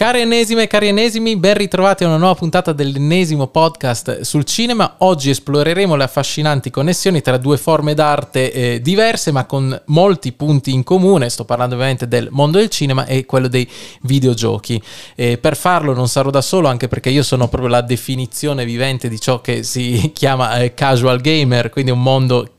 Cari ennesime e cari ennesimi, ben ritrovati a una nuova puntata dell'ennesimo podcast sul cinema. Oggi esploreremo le affascinanti connessioni tra due forme d'arte eh, diverse ma con molti punti in comune. Sto parlando ovviamente del mondo del cinema e quello dei videogiochi. Eh, per farlo non sarò da solo anche perché io sono proprio la definizione vivente di ciò che si chiama eh, casual gamer, quindi un mondo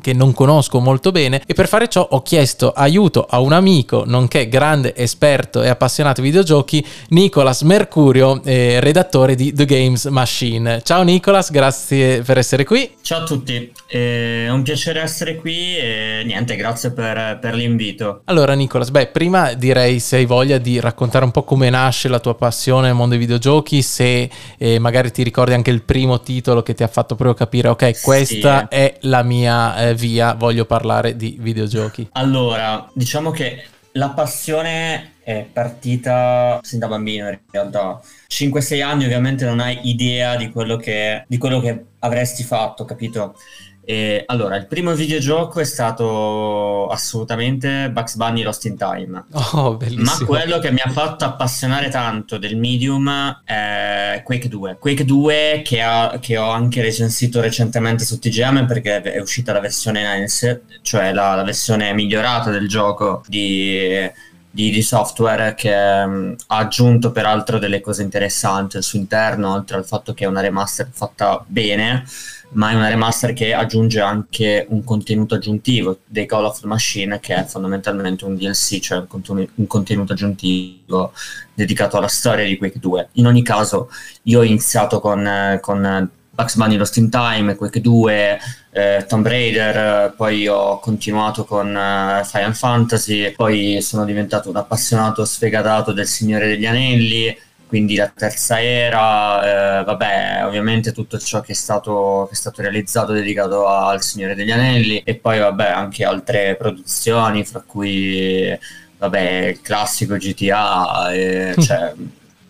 che non conosco molto bene e per fare ciò ho chiesto aiuto a un amico nonché grande esperto e appassionato di videogiochi Nicolas Mercurio eh, redattore di The Games Machine. Ciao Nicolas grazie per essere qui. Ciao a tutti è un piacere essere qui e niente grazie per, per l'invito. Allora Nicolas beh prima direi se hai voglia di raccontare un po' come nasce la tua passione nel mondo dei videogiochi se eh, magari ti ricordi anche il primo titolo che ti ha fatto proprio capire ok questa sì. è la mia mia eh, via voglio parlare di videogiochi? Allora, diciamo che la passione è partita sin da bambino in realtà. 5-6 anni ovviamente non hai idea di quello che, di quello che avresti fatto, capito? E, allora, il primo videogioco è stato assolutamente Bugs Bunny Lost in Time. Oh, bellissimo. Ma quello che mi ha fatto appassionare tanto del medium è Quake 2. Quake 2 che, ha, che ho anche recensito recentemente su TGM perché è uscita la versione Nines, cioè la, la versione migliorata del gioco di di, di, software che um, ha aggiunto peraltro delle cose interessanti al suo interno, oltre al fatto che è una remaster fatta bene ma è una remaster che aggiunge anche un contenuto aggiuntivo dei Call of the Machine che è fondamentalmente un DLC, cioè un, contenu- un contenuto aggiuntivo dedicato alla storia di Quake 2. In ogni caso io ho iniziato con, con Bugs Bunny Lost in Time, Quake 2, eh, Tomb Raider, poi ho continuato con uh, Final Fantasy, poi sono diventato un appassionato sfegatato del Signore degli Anelli, quindi la terza era, eh, vabbè, ovviamente tutto ciò che è, stato, che è stato realizzato dedicato al Signore degli Anelli e poi vabbè anche altre produzioni, fra cui vabbè il classico GTA, eh, cioè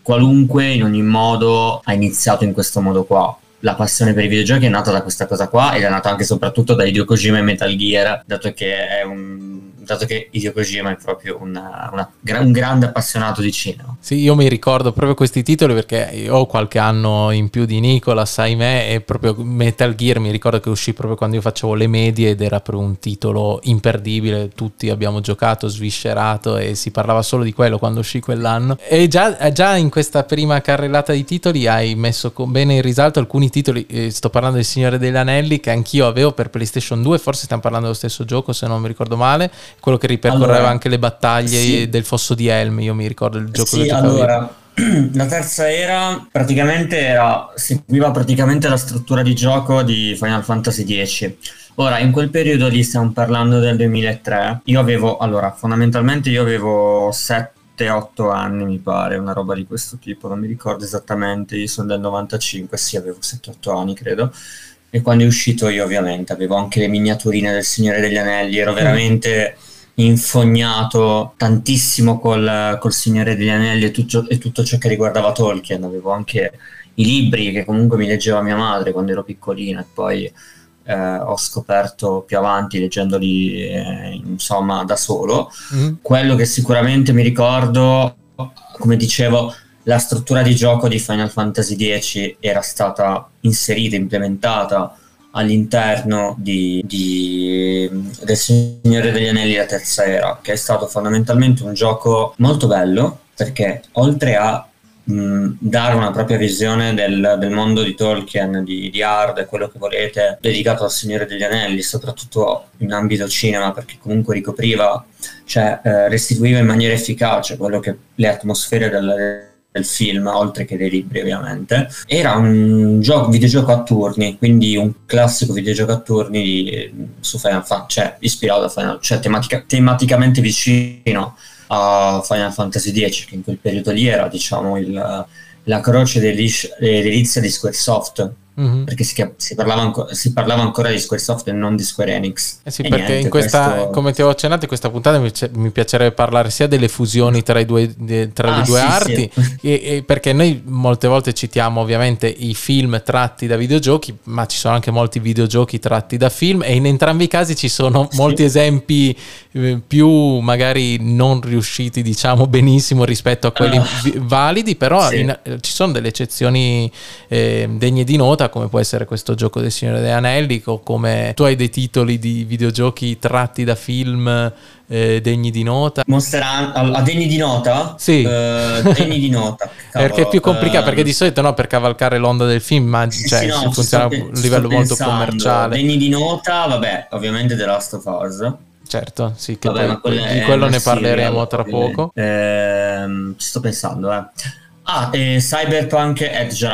qualunque in ogni modo ha iniziato in questo modo qua. La passione per i videogiochi è nata da questa cosa qua ed è nata anche e soprattutto da Hideo Kojima e Metal Gear, dato che è un dato che Hideo Kojima è proprio una, una, un grande appassionato di cinema. Sì, io mi ricordo proprio questi titoli perché ho qualche anno in più di Nicolas, ahimè, e proprio Metal Gear mi ricordo che uscì proprio quando io facevo le medie ed era proprio un titolo imperdibile, tutti abbiamo giocato, sviscerato e si parlava solo di quello quando uscì quell'anno. E già, già in questa prima carrellata di titoli hai messo bene in risalto alcuni titoli, eh, sto parlando del Signore degli Anelli che anch'io avevo per PlayStation 2, forse stiamo parlando dello stesso gioco se non mi ricordo male, quello che ripercorreva allora, anche le battaglie sì. del fosso di Helm, io mi ricordo il gioco sì, allora, la terza era praticamente era, seguiva praticamente la struttura di gioco di Final Fantasy X. Ora, in quel periodo lì stiamo parlando del 2003. Io avevo, allora, fondamentalmente io avevo 7-8 anni, mi pare, una roba di questo tipo, non mi ricordo esattamente. Io sono del 95, sì, avevo 7-8 anni, credo. E quando è uscito io ovviamente avevo anche le miniaturine del Signore degli Anelli, ero mm. Infognato tantissimo col, col Signore degli Anelli e tutto, e tutto, ciò che riguardava Tolkien, avevo anche i libri che comunque mi leggeva mia madre quando ero piccolina e poi eh, ho scoperto più avanti leggendoli eh, insomma da solo. Mm. Quello che sicuramente mi ricordo, come dicevo, la struttura di gioco di Final Fantasy X era stata inserita, implementata all'interno di, di, del Signore degli Anelli la terza era, che è stato fondamentalmente un gioco molto bello perché oltre a mh, dare una propria visione del, del mondo di Tolkien, di, di Ard e quello che volete, dedicato al Signore degli Anelli, soprattutto in ambito cinema, perché comunque ricopriva, cioè eh, restituiva in maniera efficace quello che le atmosfere del del film, oltre che dei libri ovviamente. Era un gioco, videogioco a turni, quindi un classico videogioco a turni di, su Final Fantasy, cioè ispirato a Final cioè tematica, tematicamente vicino a Final Fantasy X, che in quel periodo lì era diciamo il, la croce delizia di Squaresoft. Mm-hmm. perché si, si, parlava anco- si, parlava ancora di Squaresoft e non di Square Enix. Eh sì, e perché niente, in questa, questo... come ti ho accennato in questa puntata mi, mi, piacerebbe parlare sia delle fusioni tra, due, tra ah, le due sì, arti, sì. E, e perché noi molte volte citiamo ovviamente i film tratti da videogiochi, ma ci sono anche molti videogiochi tratti da film e in entrambi i casi ci sono molti esempi eh, più magari non riusciti diciamo benissimo rispetto a quelli uh, validi, però in, ci sono delle eccezioni eh, degne di nota come può essere questo gioco del Signore degli Anelli o come tu hai dei titoli di videogiochi tratti da film eh, degni di nota. Monster Hunter, a degni di nota? Sì. Uh, degni di nota. Cavolo, perché è più complicato, uh, perché di solito no, per cavalcare l'onda del film, ma sì, cioè, sì, no, funziona a un livello molto commerciale. Degni di nota, vabbè, ovviamente The Last of Us. Certo, sì, che Vabbè, poi, di quello ne parleremo tra poco. Eh, ci sto pensando, eh. Ah, e Cyberpunk Edge,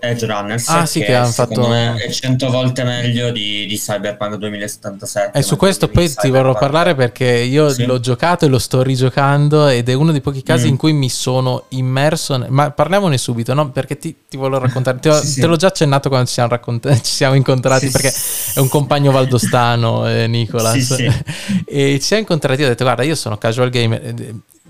Edge Runners. Ah, sì, che, che hanno fatto. Me è 100 volte meglio di, di Cyberpunk 2077. E su questo poi ti vorrò parlare perché io sì. l'ho giocato e lo sto rigiocando ed è uno dei pochi casi mm. in cui mi sono immerso. Ma parliamone subito, no? Perché ti, ti volevo raccontare. Ti ho, sì, te l'ho già accennato quando ci siamo, raccont- ci siamo incontrati perché è un compagno valdostano, eh, Nicolas. e ci siamo incontrati ho detto: Guarda, io sono casual gamer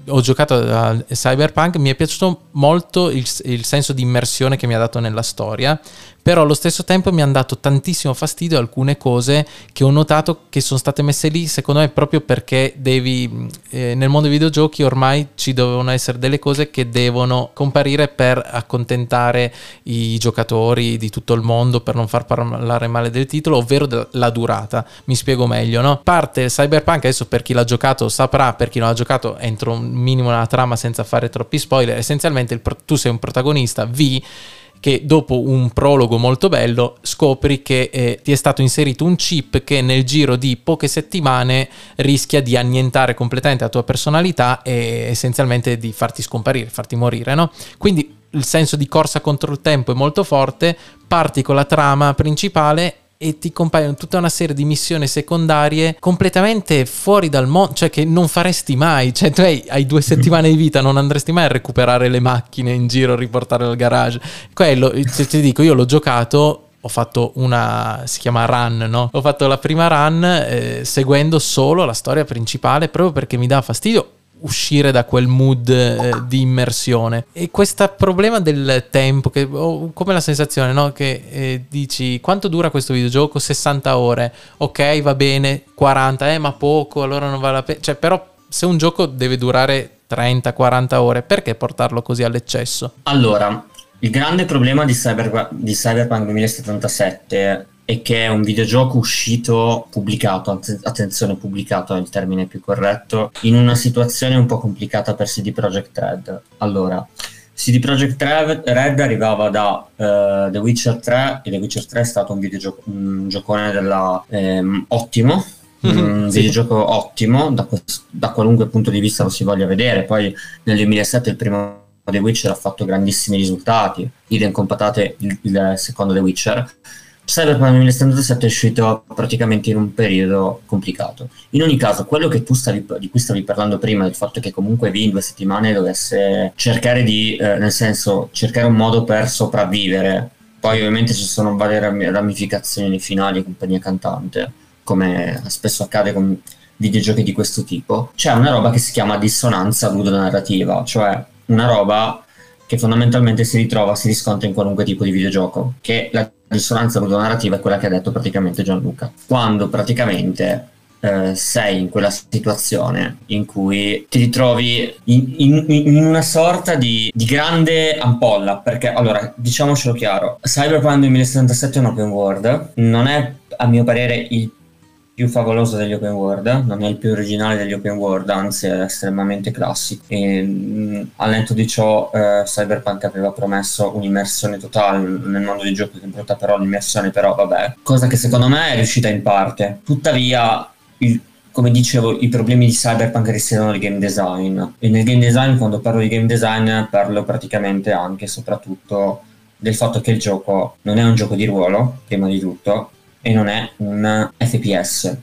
ho giocato a Cyberpunk, mi è piaciuto molto il, il, senso di immersione che mi ha dato nella storia, però allo stesso tempo mi hanno dato tantissimo fastidio alcune cose che ho notato che sono state messe lì, secondo me proprio perché devi, eh, nel mondo dei videogiochi ormai ci dovevano essere delle cose che devono comparire per accontentare i giocatori di tutto il mondo, per non far parlare male del titolo, ovvero la durata. Mi spiego meglio, no? Parte Cyberpunk, adesso per chi l'ha giocato saprà, per chi non l'ha giocato entro un minimo nella trama senza fare troppi spoiler, essenzialmente il, tu sei un protagonista V che dopo un prologo molto bello scopri che eh, ti è stato inserito un chip che nel giro di poche settimane rischia di annientare completamente la tua personalità e essenzialmente di farti scomparire, farti morire, no? Quindi il senso di corsa contro il tempo è molto forte, parti con la trama principale e ti compaiono tutta una serie di missioni secondarie completamente fuori dal mondo, cioè che non faresti mai, cioè tu hai, hai, due settimane di vita, non andresti mai a recuperare le macchine in giro, riportarle al garage. Quello, se ti dico, io l'ho giocato, ho fatto una, si chiama run, no? Ho fatto la prima run eh, seguendo solo la storia principale proprio perché mi dà fastidio uscire da quel mood eh, di immersione. E questo problema del tempo, che ho come la sensazione no? che eh, dici quanto dura questo videogioco? 60 ore, ok, va bene, 40, eh, ma poco, allora non vale la pena. Cioè, però se un gioco deve durare 30-40 ore, perché portarlo così all'eccesso? Allora, il grande problema di, Cyber, di Cyberpunk 2077 e che è un videogioco uscito, pubblicato, attenzione pubblicato è il termine più corretto, in una situazione un po' complicata per CD Projekt Red. Allora, CD Projekt Red arrivava da uh, The Witcher 3 e The Witcher 3 è stato un videogioco un giocone della, ehm, ottimo, mm-hmm, un sì. videogioco ottimo da, da, qualunque punto di vista lo si voglia vedere. Poi nel 2007 il primo The Witcher ha fatto grandissimi risultati, idem con patate il, il secondo The Witcher Cyberpunk 2077 è uscito praticamente in un periodo complicato. In ogni caso, quello stavi, di cui stavi parlando prima, del fatto che comunque V in due settimane dovesse cercare di, eh, nel senso, cercare un modo per sopravvivere. Poi ovviamente ci sono varie ramificazioni finali e compagnia cantante, come spesso accade con videogiochi di questo tipo. C'è una roba che si chiama dissonanza ludonarrativa, cioè una roba che fondamentalmente si ritrova, si riscontra in qualunque tipo di videogioco, che la dissonanza narrativa è quella che ha detto praticamente Gianluca. Quando praticamente eh, sei in quella situazione in cui ti ritrovi in, in, in una sorta di, di, grande ampolla, perché allora diciamocelo chiaro, Cyberpunk 2077 è un open world, non è a mio parere il più favoloso degli open world, non è il più originale degli open world, anzi è estremamente classico. E, mh, al netto di ciò, eh, Cyberpunk aveva promesso un'immersione totale nel mondo dei giochi, che brutta però l'immersione, però vabbè, cosa che secondo me è riuscita in parte. Tuttavia, il, come dicevo, i problemi di Cyberpunk risiedono nel game design. E nel game design, quando parlo di game design, parlo praticamente anche e soprattutto del fatto che il gioco non è un gioco di ruolo, prima di tutto, e non è un FPS.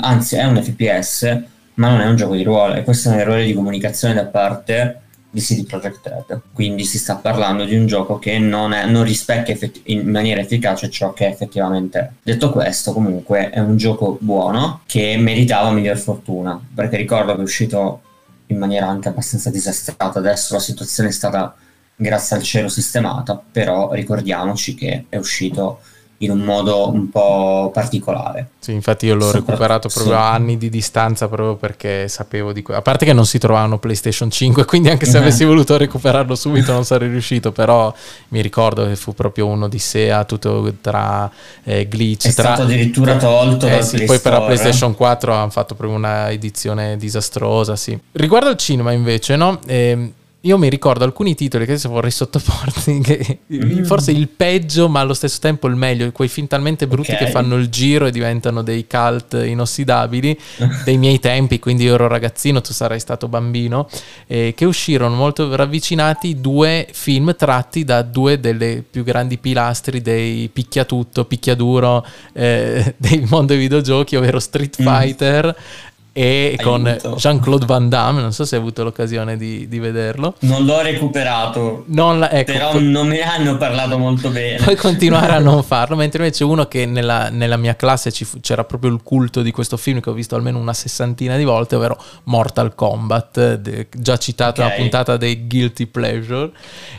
Anzi, è un FPS, ma non è un gioco di ruolo. E questo è un errore di comunicazione da parte di CD Projekt Red. Quindi si sta parlando di un gioco che non, è, non rispecchia effetti- in maniera efficace ciò che effettivamente è. Detto questo, comunque è un gioco buono che meritava miglior fortuna, perché ricordo che è uscito in maniera anche abbastanza disastrata, adesso la situazione è stata grazie al cielo sistemata, però ricordiamoci che è uscito in un modo un po' particolare. Sì, infatti io l'ho recuperato proprio sì. a anni di distanza proprio perché sapevo di quello. A parte che non si trovavano PlayStation 5, quindi anche se avessi voluto recuperarlo subito non sarei riuscito, però mi ricordo che fu proprio un'odissea tutto tra eh, glitch. È tra... stato addirittura tolto eh, sì, Poi per la PlayStation 4 hanno fatto proprio una edizione disastrosa, sì. Riguardo al cinema invece, no? Eh, io mi ricordo alcuni titoli che adesso vorrei sottoporti, che mm. forse il peggio, ma allo stesso tempo il meglio, quei film talmente brutti okay. che fanno il giro e diventano dei cult inossidabili dei miei tempi, quindi io ero ragazzino, tu sarai stato bambino, eh, che uscirono molto ravvicinati due film tratti da due delle più grandi pilastri dei picchiatutto, picchiaduro eh, del mondo dei videogiochi, ovvero Street mm. Fighter mm e Aiuto. con Jean-Claude Van Damme, non so se hai avuto l'occasione di, di vederlo. Non l'ho recuperato, non la, ecco, però non me ne hanno parlato molto bene. Puoi continuare a non farlo, mentre invece uno che nella, nella mia classe fu, c'era proprio il culto di questo film che ho visto almeno una sessantina di volte, ovvero Mortal Kombat, de, già citato okay. nella puntata dei Guilty Pleasure,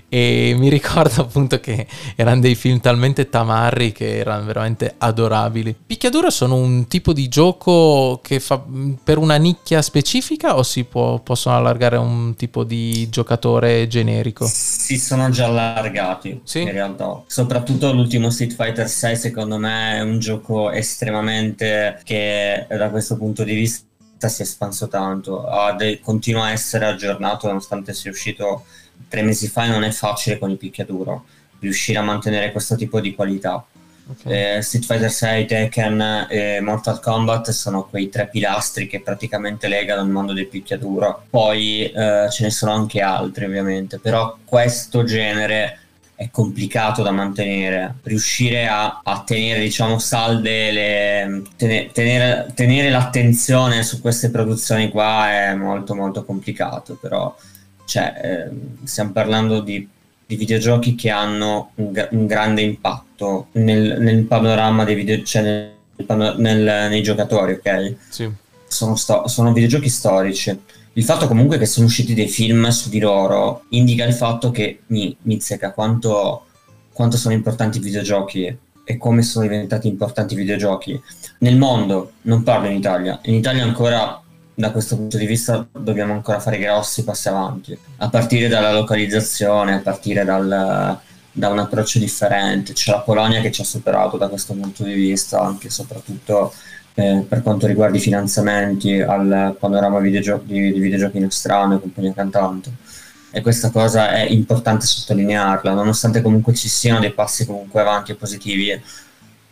e mi ricordo appunto che erano dei film talmente tamarri che erano veramente adorabili. Picchiaduro sono un tipo di gioco che fa per una nicchia specifica o si può, possono allargare a un tipo di giocatore generico? Si sono già allargati sì? in realtà. Soprattutto l'ultimo Street Fighter 6 secondo me è un gioco estremamente che da questo punto di vista si è espanso tanto, de- continua a essere aggiornato nonostante sia uscito tre mesi fa e non è facile con il picchiaduro riuscire a mantenere questo tipo di qualità Okay. Eh, Street Fighter 6, Tekken e Mortal Kombat sono quei tre pilastri che praticamente legano il mondo del picchiaduro. Poi eh, ce ne sono anche altri, ovviamente, però questo genere è complicato da mantenere. Riuscire a, a tenere, diciamo, salde le, tenere, tenere, tenere l'attenzione su queste produzioni qua è molto molto complicato, però cioè, eh, stiamo parlando di di videogiochi che hanno un, un grande impatto nel, nel, panorama dei videogiochi, cioè nel, nel, nei giocatori, ok? Sì. Sono, sto- sono videogiochi storici. Il fatto comunque che sono usciti dei film su di loro indica il fatto che mi, mi zecca quanto, quanto sono importanti i videogiochi e come sono diventati importanti i videogiochi nel mondo, non parlo in Italia. In Italia ancora da questo punto di vista dobbiamo ancora fare grossi passi avanti, a partire dalla localizzazione, a partire dal, da un approccio differente. C'è la Polonia che ci ha superato da questo punto di vista, anche e soprattutto eh, per quanto riguarda i finanziamenti al panorama videogiochi, di, di videogiochi nostrano e compagnia cantante. E questa cosa è importante sottolinearla, nonostante comunque ci siano dei passi comunque avanti e positivi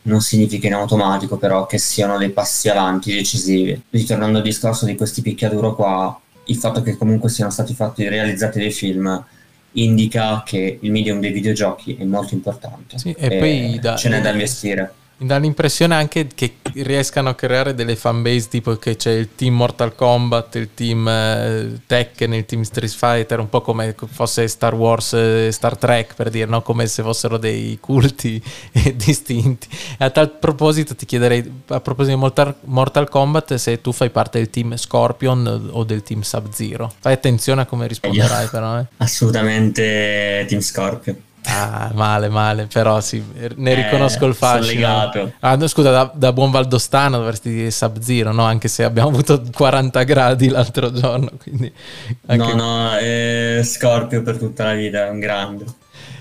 non significa in automatico però che siano dei passi avanti decisivi. Ritornando al discorso di questi picchiaduro qua, il fatto che comunque siano stati fatti realizzati dei film indica che il medium dei videogiochi è molto importante sì, e, e poi da, ce n'è da investire. Mi dà l'impressione anche che riescano a creare delle fanbase tipo che c'è il team Mortal Kombat, il team eh, Tekken, il team Street Fighter, un po' come fosse Star Wars e Star Trek per dire, no? come se fossero dei culti distinti. A tal proposito ti chiederei, a proposito di Mortal, Mortal Kombat, se tu fai parte del team Scorpion o del team Sub-Zero. Fai attenzione a come risponderai però. Eh. Assolutamente team Scorpion. Ah, male, male, però sì, ne eh, riconosco il fascino. Ah, no, scusa, da, da, buon valdostano dovresti dire Sub-Zero, no? Anche se abbiamo avuto 40 gradi l'altro giorno, quindi... Anche... No, no, è Scorpio per tutta la vita, è un grande.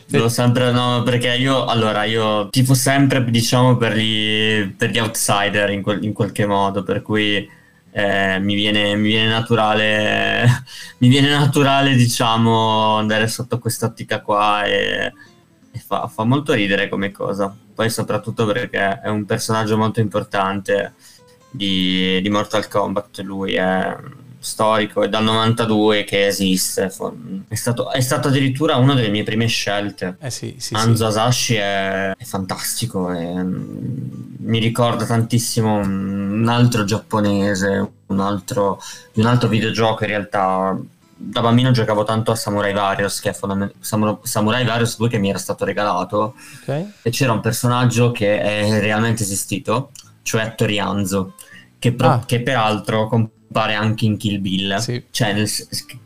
Devo sempre, no, perché io, allora, io tifo sempre, diciamo, per gli, per gli outsider in, quel, in qualche modo, per cui eh, mi, viene, mi, viene, naturale, mi viene naturale, diciamo, andare sotto quest'ottica qua e, e fa, fa, molto ridere come cosa. Poi soprattutto perché è un personaggio molto importante di, di Mortal Kombat, lui è storico, è dal 92 che esiste, è stato, è stato addirittura una delle mie prime scelte. Eh sì, sì, Anzo sì. Asashi è, è fantastico, è, mi ricorda tantissimo un altro giapponese, un altro, un altro videogioco in realtà da bambino giocavo tanto a Samurai Warriors, che è fondament- Samurai, Samurai Warriors 2 che mi era stato regalato, okay. e c'era un personaggio che è realmente esistito, cioè Torianzo, che, pro- ah. che peraltro comp- pare anche in Kill Bill. Sì. Cioè, nel,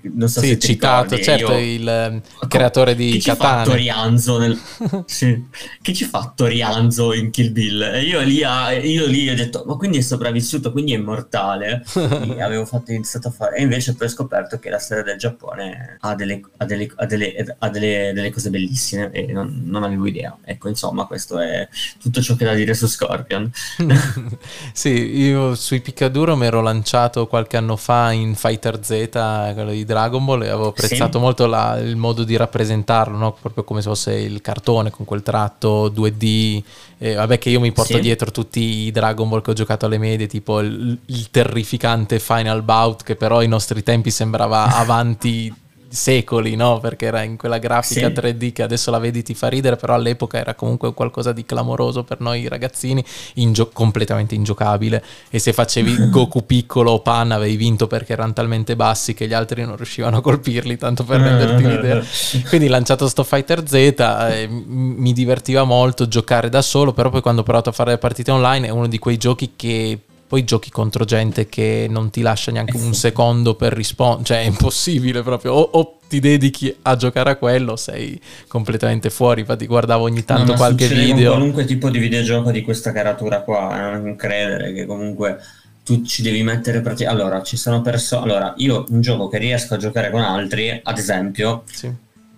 non so sì, se citato, ricordi, certo, io... il eh, creatore di che Katana. Ci Torianzo nel... sì. Che ci fa Torianzo in Kill Bill? E io lì, io lì ho detto, ma quindi è sopravvissuto, quindi è immortale. e avevo fatto, iniziato a fare... E invece poi ho scoperto che la storia del Giappone ha delle, ha delle, ha delle, ha delle, delle cose bellissime e non, non, avevo idea. Ecco, insomma, questo è tutto ciò che da dire su Scorpion. sì, io sui piccaduro mi ero lanciato qualche anno fa in Fighter Z, quello di Dragon Ball, e avevo apprezzato sì. molto la, il modo di rappresentarlo, no? proprio come se fosse il cartone con quel tratto 2D. Eh, vabbè, che io mi porto sì. dietro tutti i Dragon Ball che ho giocato alle medie, tipo il, il terrificante Final Bout, che però ai nostri tempi sembrava avanti secoli, no? Perché era in quella grafica sì. 3D che adesso la vedi ti fa ridere, però all'epoca era comunque qualcosa di clamoroso per noi ragazzini, ingio- completamente ingiocabile. E se facevi Goku piccolo o Pan avevi vinto perché erano talmente bassi che gli altri non riuscivano a colpirli, tanto per renderti l'idea. Quindi lanciato sto Fighter Z, eh, mi divertiva molto giocare da solo, però poi quando ho provato a fare le partite online è uno di quei giochi che poi giochi contro gente che non ti lascia neanche un secondo per rispondere, cioè è impossibile proprio, o, o, ti dedichi a giocare a quello sei completamente fuori, infatti guardavo ogni tanto no, qualche video. Con qualunque tipo di videogioco di questa caratura qua, eh, non credere che comunque tu ci devi mettere praticamente... Allora, ci sono persone... Allora, io un gioco che riesco a giocare con altri, ad esempio, sì.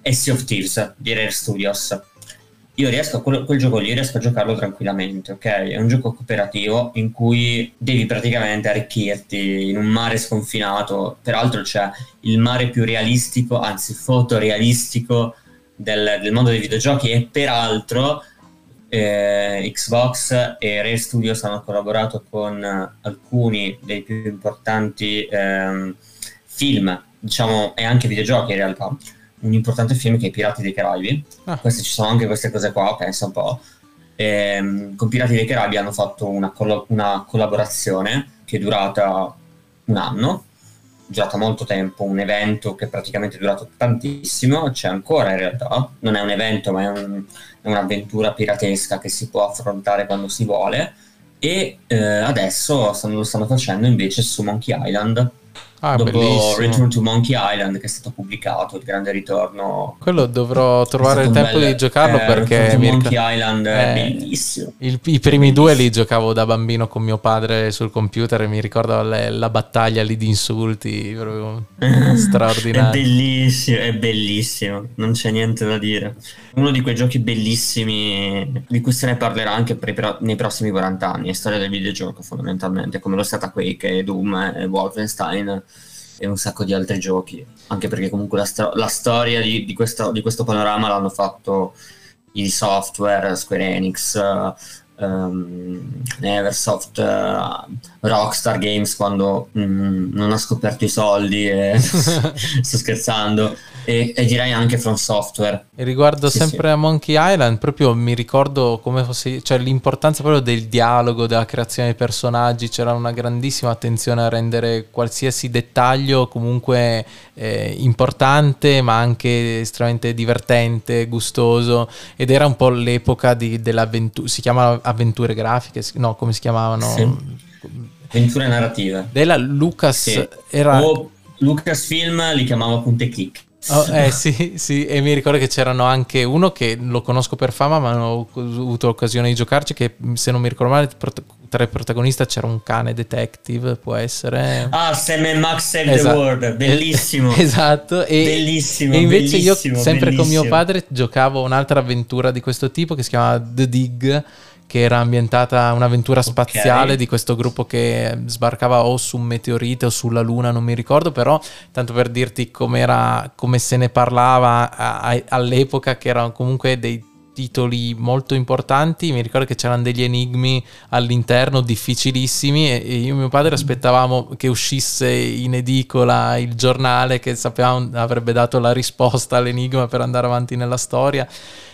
è Sea of Thieves di Rare Studios io riesco a quel, quel, gioco lì riesco a giocarlo tranquillamente, ok? È un gioco cooperativo in cui devi praticamente arricchirti in un mare sconfinato. Peraltro c'è il mare più realistico, anzi fotorealistico del, del mondo dei videogiochi e peraltro eh, Xbox e Rare Studios hanno collaborato con alcuni dei più importanti eh, film, diciamo, e anche videogiochi in realtà un importante film che è Pirati dei Caraibi. Ah. Queste, ci sono anche queste cose qua, pensa un po'. E, ehm, con Pirati dei Caraibi hanno fatto una, coll- una collaborazione che è durata un anno, è durata molto tempo, un evento che praticamente è durato tantissimo, c'è ancora in realtà, non è un evento ma è, un, è un'avventura piratesca che si può affrontare quando si vuole e eh, adesso stanno, lo stanno facendo invece su Monkey Island Ah, dopo bellissimo. Return to Monkey Island che è stato pubblicato, il grande ritorno. Quello dovrò trovare il tempo bel, di giocarlo eh, perché Monkey ric- Island è eh, bellissimo. Il, I primi due li giocavo da bambino con mio padre sul computer e mi ricordo le, la battaglia lì di insulti, proprio straordinario. È bellissimo, è bellissimo, non c'è niente da dire. Uno di quei giochi bellissimi di cui se ne parlerà anche nei prossimi 40 anni, è storia del videogioco fondamentalmente, come lo è stata Quake, Doom e Wolfenstein e un sacco di altri giochi, anche perché comunque la, sto- la storia di, di, questo, di, questo, panorama l'hanno fatto i software, Square Enix, um, Neversoft, uh, Rockstar Games quando um, non ha scoperto i soldi e sto scherzando e, e, direi anche From Software. E riguardo sì, sempre sì. a Monkey Island, proprio mi ricordo come fosse, cioè l'importanza proprio del dialogo, della creazione dei personaggi, c'era una grandissima attenzione a rendere qualsiasi dettaglio comunque eh, importante, ma anche estremamente divertente, gustoso, ed era un po' l'epoca di, dell'avventura, si chiamano avventure grafiche, no, come si chiamavano? Sì. Avventure narrative. Della Lucas era... O Lucasfilm li chiamava punte click. Oh, eh sì, sì, e mi ricordo che c'erano anche uno che lo conosco per fama, ma non ho avuto l'occasione di giocarci, che se non mi ricordo male tra i protagonisti c'era un cane detective, può essere... Ah, Sam e Max Save esatto. the World, bellissimo. esatto, e, bellissimo. E invece io, sempre bellissimo. con mio padre, giocavo un'altra avventura di questo tipo che si chiama The Dig, che era ambientata un'avventura spaziale okay. di questo gruppo che sbarcava o su un meteorite o sulla Luna, non mi ricordo, però tanto per dirti come se ne parlava a, a, all'epoca, che erano comunque dei titoli molto importanti, mi ricordo che c'erano degli enigmi all'interno difficilissimi e, io e mio padre aspettavamo che uscisse in edicola il giornale che sapevamo avrebbe dato la risposta all'enigma per andare avanti nella storia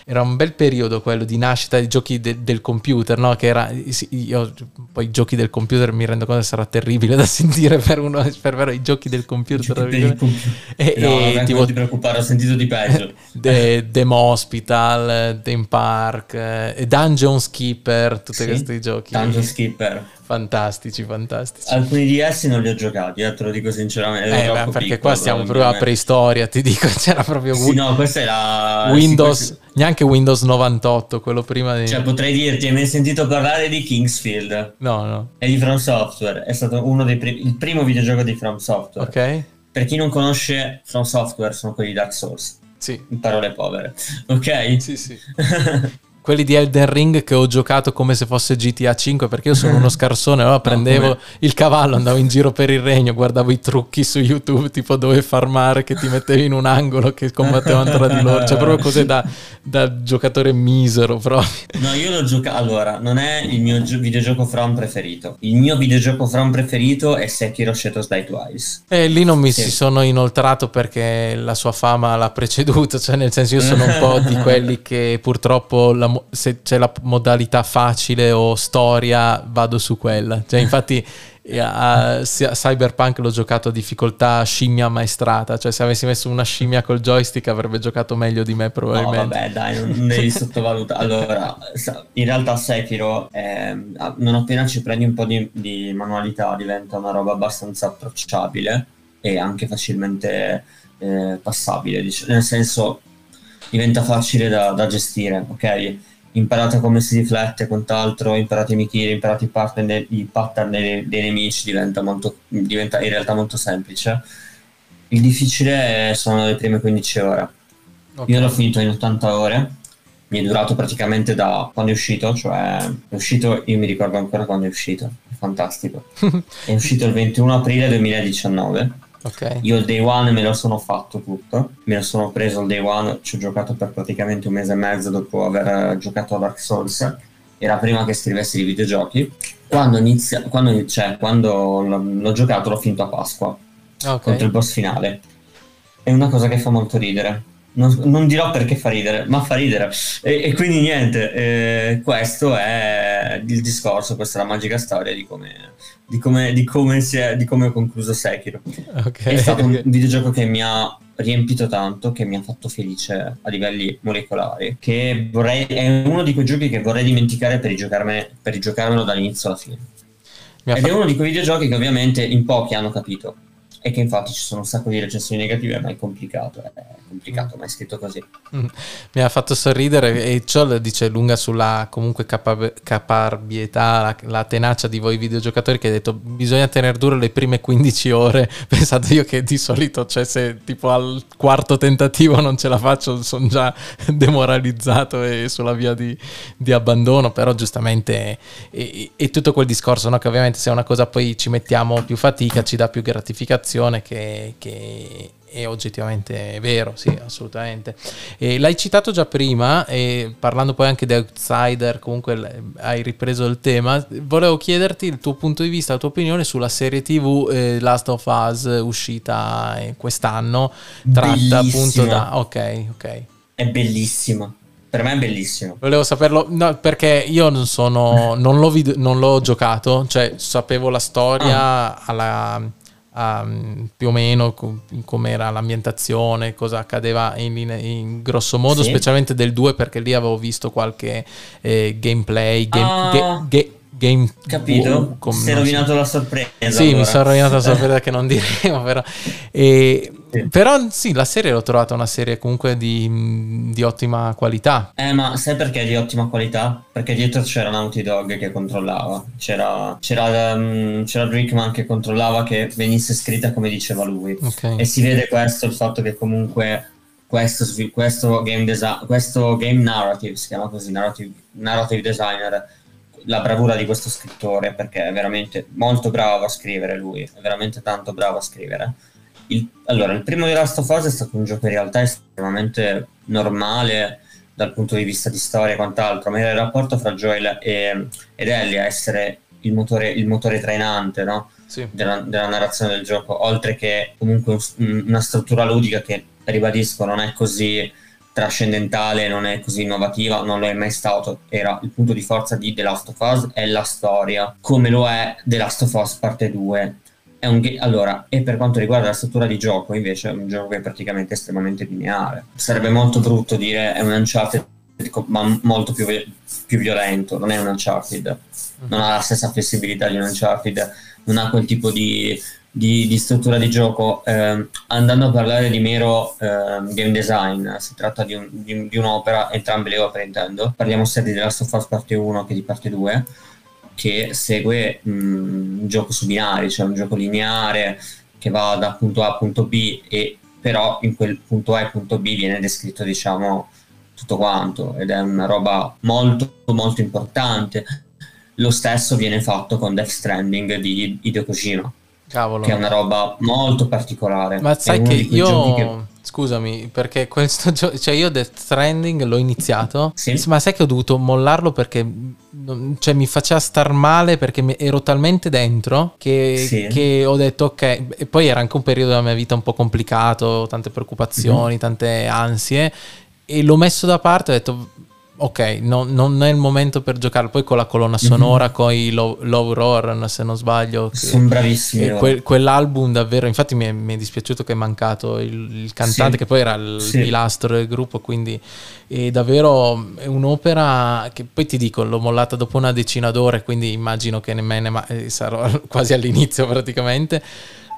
era un bel periodo quello di nascita dei giochi de- del computer, no? Che era, io poi i giochi del computer mi rendo conto che sarà terribile da sentire per uno, per vero, i giochi del computer. Del computer. E, no, e, tipo, non ti preoccupare, ho sentito di peggio. The, The Hospital, Theme Park, eh, Dungeon Skipper, tutti sì, questi giochi. Dungeon Skipper. Fantastici, fantastici. Alcuni di essi non li ho giocati, eh, te lo dico sinceramente. Eh, beh, perché piccolo, qua stiamo proprio a preistoria, ti dico, c'era proprio... Sì, no, questa è la... Windows, sì, neanche Windows 98, quello prima di... Cioè, potrei dirti, hai mai sentito parlare di Kingsfield? No, no. È di From Software, è stato uno dei primi, il primo videogioco di From Software. Ok. Per chi non conosce From Software, sono quelli di Dark Souls. Sì. In parole povere. Ok? Sì, sì. quelli di Elden Ring che ho giocato come se fosse GTA 5 perché io sono uno scarsone, allora prendevo no, il cavallo, andavo in giro per il regno, guardavo i trucchi su YouTube, tipo dove farmare, che ti mettevi in un angolo, che combattevano tra di loro, cioè proprio così da, da giocatore misero proprio. No, io l'ho giocato, allora, non è il mio gio- videogioco From preferito, il mio videogioco From preferito è Sekiro Shadows Die Twice. E lì non mi sì. si sono inoltrato perché la sua fama l'ha preceduto, cioè nel senso io sono un po' di quelli che purtroppo la se c'è la modalità facile o storia, vado su quella. Cioè, infatti, a, a Cyberpunk l'ho giocato a difficoltà scimmia maestrata. Cioè, se avessi messo una scimmia col joystick, avrebbe giocato meglio di me, probabilmente. No, vabbè, dai, non devi sottovalutare. Allora, in realtà, Sekiro, eh, non appena ci prendi un po' di, di manualità, diventa una roba abbastanza approcciabile e anche facilmente eh, passabile. Diciamo. Nel senso, diventa facile da, da gestire, ok? imparate come si riflette quant'altro, imparate i mikiri, imparate i pattern, dei, i pattern dei, dei nemici, diventa, molto, diventa, in realtà molto semplice. Il difficile sono le prime 15 ore. Okay. Io l'ho finito in 80 ore, mi è durato praticamente da quando è uscito, cioè è uscito, io mi ricordo ancora quando è uscito, è fantastico. è uscito il 21 aprile 2019 Okay. Io il day one me lo sono fatto tutto, me lo sono preso il day one, ci ho giocato per praticamente un mese e mezzo dopo aver giocato a Dark Souls, era prima che scrivessi i videogiochi. Quando, inizia, quando, cioè, quando l'ho, l'ho, giocato l'ho finito a Pasqua, okay. contro il boss finale. È una cosa che fa molto ridere. Non, non dirò perché fa ridere, ma fa ridere. E, e quindi niente, eh, questo è il discorso, questa è la magica storia di come di come, di come, è, di come ho concluso Sekiro. Okay. È stato un videogioco che mi ha riempito tanto, che mi ha fatto felice a livelli molecolari, che vorrei, è uno di quei giochi che vorrei dimenticare per, per rigiocarmelo dall'inizio alla fine. Ed fatto... è uno di quei videogiochi che ovviamente in pochi hanno capito e che infatti ci sono un sacco di recensioni negative, ma è complicato, è complicato, ma è scritto così. Mm. Mi ha fatto sorridere e ciò dice lunga sulla comunque capab- caparbietà, la, la, tenacia di voi videogiocatori che hai detto bisogna tenere duro le prime 15 ore, pensate io che di solito, cioè se tipo al quarto tentativo non ce la faccio, sono già demoralizzato e sulla via di, di abbandono, però giustamente è, tutto quel discorso, no? che ovviamente se è una cosa poi ci mettiamo più fatica, ci dà più gratificazione che, che è oggettivamente vero, sì, assolutamente. E l'hai citato già prima, e parlando poi anche di Outsider, comunque hai ripreso il tema. Volevo chiederti il tuo punto di vista, la tua opinione sulla serie TV eh, Last of Us uscita eh, quest'anno, tratta appunto da... Ok, ok. È bellissima. Per me è bellissimo. Volevo saperlo no, perché io non sono. Non l'ho, vid- non l'ho giocato, cioè sapevo la storia ah. alla um, più o meno com- com'era l'ambientazione, cosa accadeva in, in, in grosso modo, sì. specialmente del 2 perché lì avevo visto qualche eh, gameplay, game, ah. ga- ga- game capito com- si è rovinato so. la sorpresa sì allora. mi sono rovinato la sorpresa che non diremo però e, sì. però sì la serie l'ho trovata una serie comunque di, di, ottima qualità eh ma sai perché è di ottima qualità? perché dietro c'era Naughty Dog che controllava c'era, c'era, um, c'era Drickman che controllava che venisse scritta come diceva lui okay. e si vede questo il fatto che comunque questo, questo, game, desi- questo game narrative si chiama così narrative, narrative designer la bravura di questo scrittore perché è veramente molto bravo a scrivere lui, è veramente tanto bravo a scrivere. Il, allora, il primo di Last of Us è stato un gioco in realtà estremamente normale, dal punto di vista di storia e quant'altro, ma era il rapporto fra Joel e, ed Ellie a essere il motore, il motore trainante no? sì. della, della, narrazione del gioco, oltre che comunque un, una struttura ludica che, ribadisco, non è così trascendentale, non è così innovativa, non lo è mai stato, era il punto di forza di The Last of Us, è la storia, come lo è The Last of Us parte 2. È un ga- allora, e per quanto riguarda la struttura di gioco, invece è un gioco che è praticamente estremamente lineare. Sarebbe molto brutto dire è un Uncharted ma molto più, più violento, non è un Uncharted, non ha la stessa flessibilità di un Uncharted, non ha quel tipo di, di, di struttura di gioco. Eh, andando a parlare di mero eh, game design, si tratta di, un, di, di, un'opera, entrambe le opere intendo, parliamo sia di The Last of Us parte 1 che di parte 2, che segue mh, un gioco su binari, cioè un gioco lineare che va da punto A a punto B e però in quel punto A e punto B viene descritto diciamo tutto quanto ed è una roba molto molto importante lo stesso viene fatto con Death Stranding di Hideo Kojima Cavolo. che è una roba molto particolare ma sai che io che... Scusami, perché questo gioco, cioè io Death Stranding l'ho iniziato, sì. ma sai che ho dovuto mollarlo perché cioè, mi faceva star male perché ero talmente dentro che, sì. che, ho detto ok, e poi era anche un periodo della mia vita un po' complicato, tante preoccupazioni, mm-hmm. tante ansie e l'ho messo da parte, ho detto ok, no, non è il momento per giocarlo. Poi con la colonna mhm. sonora, mm-hmm. con i Low Roar, se non sbaglio. Sono bravissimi. Que, quell'album davvero, infatti mi è, mi è, dispiaciuto che è mancato il, il cantante, sì. che poi era il sì. pilastro del gruppo, quindi è davvero è un'opera che poi ti dico, l'ho mollata dopo una decina d'ore, quindi immagino che nemmeno ma- eh, sarò quasi all'inizio praticamente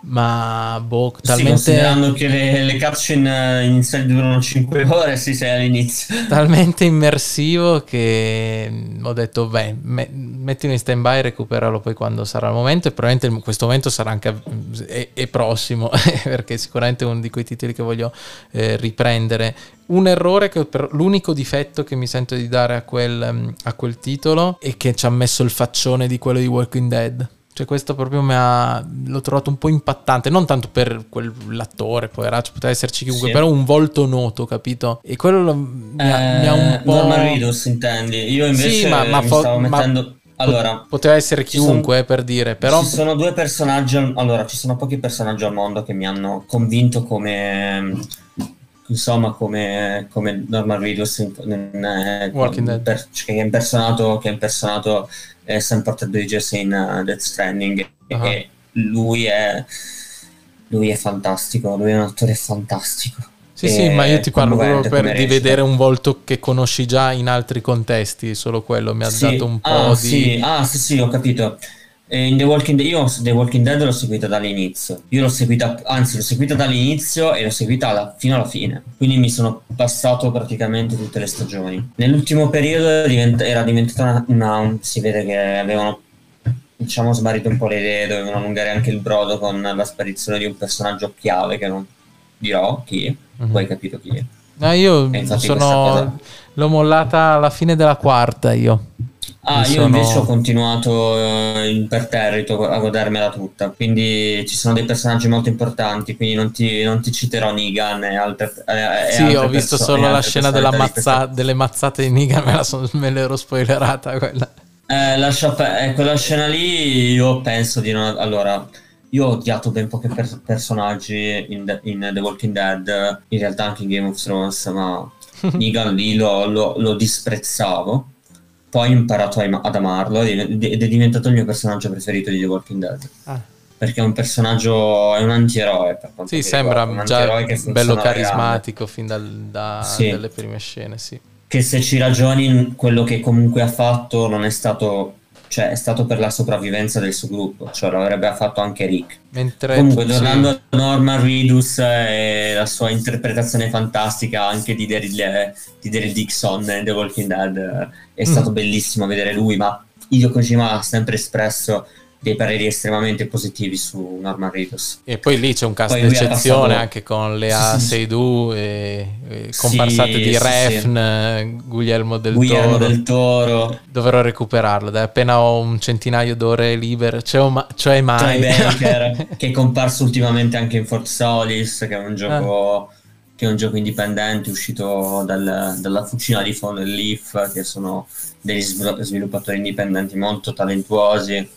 ma boh, talmente... Sì, considerando che le, le cutscene iniziali durano 5 ore, si sei all'inizio. Talmente immersivo che ho detto, beh, me, mettilo in stand by e recuperalo poi quando sarà il momento e probabilmente questo momento sarà anche è, è prossimo, perché sicuramente è uno di quei titoli che voglio eh, riprendere. Un errore, che per, l'unico difetto che mi sento di dare a quel, a quel titolo è che ci ha messo il faccione di quello di Walking Dead cioè, questo proprio mi ha. l'ho trovato un po' impattante. Non tanto per quell'attore, poveraccio, poteva esserci chiunque, sì. però un volto noto, capito? E quello mi ha, eh, mi ha un eh, po'. Norman Reedus, intendi? Io invece sì, ma, ma fo- stavo mettendo. Ma... Allora, poteva essere chiunque sono, per dire, però. Ci sono due personaggi. Allora, ci sono pochi personaggi al mondo che mi hanno convinto come. Insomma, come, come Norman Reedus in, in, Walking Dead. Per, che è impersonato, che è impersonato è Sam Porter Bridges in uh, Death Stranding uh-huh. e lui è lui è fantastico, lui è un attore fantastico. Sì, sì, ma io ti parlo proprio per di vedere un volto che conosci già in altri contesti, solo quello mi ha sì. dato un po' ah, di... Sì. Ah, sì, sì, ho capito. In The Walking Dead, io The Walking Dead l'ho seguita dall'inizio. Io l'ho seguita, anzi, l'ho seguita dall'inizio e l'ho seguita alla, fino alla fine. Quindi mi sono passato praticamente tutte le stagioni. Nell'ultimo periodo divent- era diventata una, una, Si vede che avevano, diciamo, smarrito un po' le idee, dovevano allungare anche il brodo con la sparizione di un personaggio chiave che non dirò chi. Mm-hmm. Poi hai capito chi è. No, io sono. L'ho mollata alla fine della quarta io. Ah, io sono... invece ho continuato eh, imperterrito a godermela tutta, quindi ci sono dei personaggi molto importanti, quindi non ti, non ti citerò Negan e altre eh, Sì, altre ho visto perso- solo la scena mazza- delle mazzate di Negan, me, son- me l'ero spoilerata quella. Eh, lascia pe- eh, quella scena lì io penso di non... Allora, io ho odiato ben pochi per- personaggi in, The, in The Walking Dead, in realtà anche in Game of Thrones, ma Negan lì lo, lo, lo disprezzavo poi ho imparato ad amarlo ed è diventato il mio personaggio preferito di The Walking Dead. Ah. Perché è un personaggio, è un antieroe. Per sì, sembra riguarda, già bello carismatico fin dal, da, sì. dalle prime scene, sì. Che se ci ragioni, quello che comunque ha fatto non è stato cioè è stato per la sopravvivenza del suo gruppo, cioè l'avrebbe fatto anche Rick. Mentre Comunque, tornando sì. a Norman Reedus e la sua interpretazione fantastica anche di Daryl, di Daryl Dixon in The Walking Dead, è stato mm. bellissimo vedere lui, ma Hideo Kojima ha sempre espresso dei pareri estremamente positivi su Norman Reedus. E poi lì c'è un cast d'eccezione anche con Lea sì, Seydoux e, e comparsate sì, di Refn, sì. Guglielmo, del, Guglielmo Toro. del Toro. Dovrò recuperarlo, dai, appena ho un centinaio d'ore libere, cioè, ma, cioè mai. Baker, che è comparso ultimamente anche in Fort Solis, che è un gioco... Ah che è un gioco indipendente uscito dal, dalla fucina di Phone Leaf, che sono degli sviluppatori indipendenti molto talentuosi.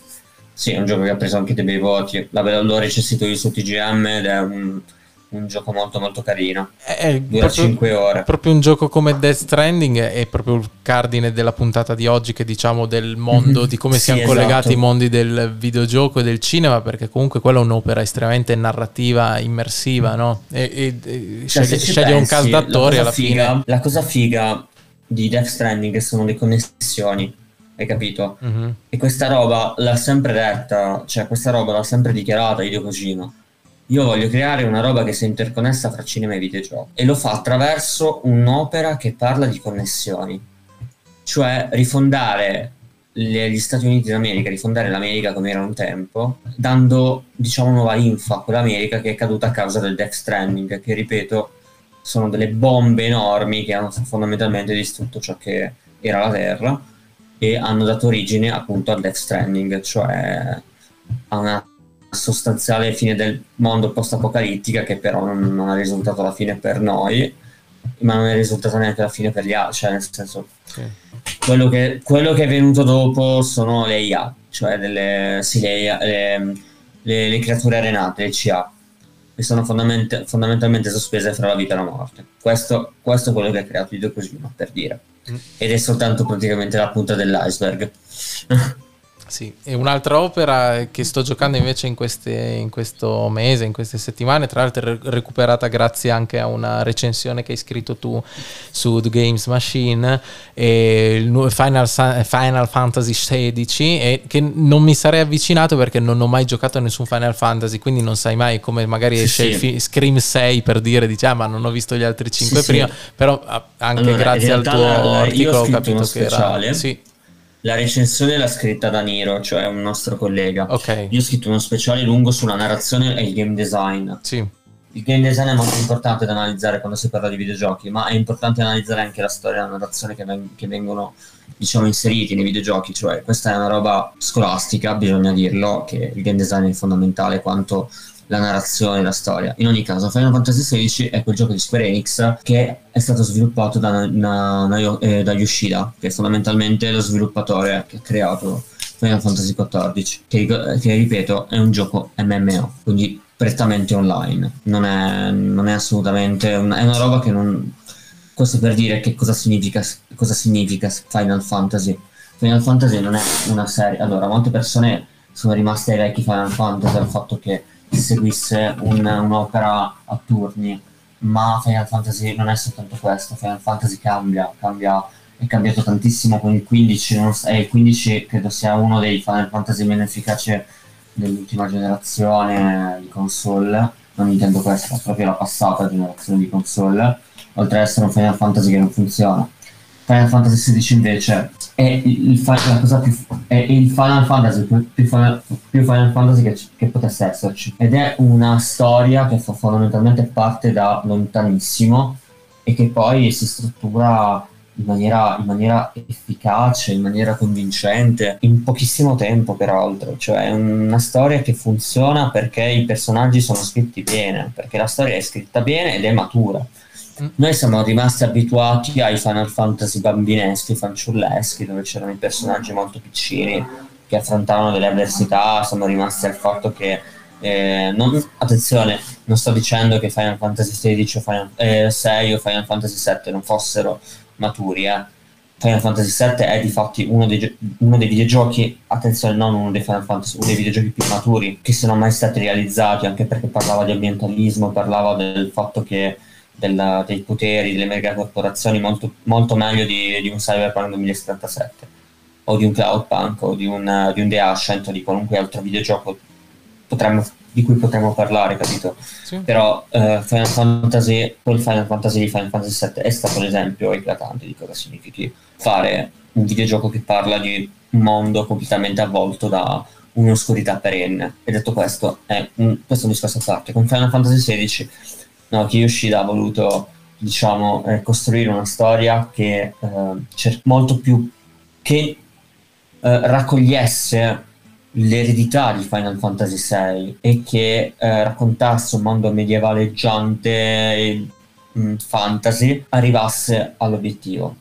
Sì, è un gioco che ha preso anche dei bei voti. L'ho recensito io su TGM ed è un, un gioco molto molto carino. È Dura 5 ore. Proprio un gioco come Death Stranding è proprio il cardine della puntata di oggi che diciamo del mondo, mm-hmm. di come sì, siano esatto. collegati i mondi del videogioco e del cinema, perché comunque quella è un'opera estremamente narrativa, immersiva, no? E, e, e cioè, sceglie, sceglie un cast d'attori alla figa, fine. La cosa figa di Death Stranding sono le connessioni hai capito? Mm-hmm. E questa roba l'ha sempre detta, cioè questa roba l'ha sempre dichiarata Hideo Kojima io voglio creare una roba che sia interconnessa fra cinema e videogioco e lo fa attraverso un'opera che parla di connessioni, cioè rifondare gli Stati Uniti d'America, rifondare l'America come era un tempo, dando diciamo nuova info a quell'America che è caduta a causa del Death Stranding, che ripeto sono delle bombe enormi che hanno fondamentalmente distrutto ciò che era la Terra e hanno dato origine appunto al Death Stranding, cioè a una sostanziale fine del mondo post-apocalittica che però non, non è risultato la fine per noi ma non è risultata neanche la fine per gli altri cioè nel senso sì. quello, che, quello, che, è venuto dopo sono le IA cioè delle, sì, le, le, le, le, creature arenate, le CA che sono fondament- fondamentalmente sospese fra la vita e la morte. Questo, questo è quello che ha creato Hideo Kojima per dire. Mm. ed è soltanto praticamente la punta dell'iceberg Sì, e un'altra opera che sto giocando invece in, queste, in, questo mese, in queste settimane, tra l'altro recuperata grazie anche a una recensione che hai scritto tu su The Games Machine, Final, Final Fantasy XVI, e che non mi sarei avvicinato perché non ho mai giocato a nessun Final Fantasy, quindi non sai mai come magari sì, esce sì. Scream 6 per dire, dici, ah ma non ho visto gli altri 5 sì, prima, però anche allora, grazie al tuo articolo ho capito che era... Sì la recensione l'ha scritta da Nero, cioè un nostro collega. Ok. Io ho scritto uno speciale lungo sulla narrazione e il game design. Sì. Il game design è molto importante da analizzare quando si parla di videogiochi, ma è importante analizzare anche la storia e la narrazione che, ven- che vengono, diciamo, inseriti nei videogiochi. Cioè, questa è una roba scolastica, bisogna dirlo, che il game design è fondamentale quanto la narrazione, la storia. In ogni caso, Final Fantasy XVI è quel gioco di Square Enix che è stato sviluppato da, na, na, eh, da Yoshida, che è fondamentalmente lo sviluppatore che ha creato Final Fantasy XIV, che, che ripeto è un gioco MMO, quindi prettamente online. Non è, non è assolutamente una, è una roba che non. Questo per dire che cosa significa, cosa significa Final Fantasy. Final Fantasy non è una serie. Allora, molte persone sono rimaste ai vecchi Final Fantasy al fatto che seguisse un, un'opera a turni, ma Final Fantasy non è soltanto questo, Final Fantasy cambia, cambia è cambiato tantissimo con il 15, e il 15 credo sia uno dei Final Fantasy meno efficaci dell'ultima generazione di console, non intendo questa, proprio la passata generazione di console, oltre ad essere un Final Fantasy che non funziona. Final Fantasy XVI invece è il, la cosa più è il Final Fantasy più, più, Final, più Final Fantasy che, che, potesse esserci. Ed è una storia che fondamentalmente parte da lontanissimo e che poi si struttura in maniera, in maniera efficace, in maniera convincente, in pochissimo tempo peraltro, cioè è una storia che funziona perché i personaggi sono scritti bene, perché la storia è scritta bene ed è matura noi siamo rimasti abituati ai Final Fantasy bambineschi, fanciulleschi, dove c'erano i personaggi molto piccini che affrontavano delle avversità, siamo rimasti al fatto che eh, non, attenzione, non sto dicendo che Final Fantasy XVI o Final, eh, 6 o Final Fantasy VII non fossero maturi, eh. Final Fantasy VII è di fatti uno dei, uno dei videogiochi, attenzione, non uno dei Final Fantasy, uno dei videogiochi più maturi che sono mai stati realizzati, anche perché parlava di ambientalismo, parlava del fatto che della, dei poteri delle megacorporazioni molto, molto meglio di, di, un Cyberpunk 2077 o di un Cloudpunk o di un, di un The Ascent o di qualunque altro videogioco potremmo, di cui potremmo parlare, capito? Sì. Però uh, Final Fantasy, quel Final Fantasy di Final Fantasy VII è stato l'esempio eclatante di cosa significhi fare un videogioco che parla di un mondo completamente avvolto da un'oscurità perenne. E detto questo, è un, questo è un discorso a parte. Con Final Fantasy XVI no, Kiyoshida ha voluto diciamo, eh, costruire una storia che eh, cer- molto più che eh, raccogliesse l'eredità di Final Fantasy VI e che eh, raccontasse un mondo medievaleggiante mh, fantasy arrivasse all'obiettivo,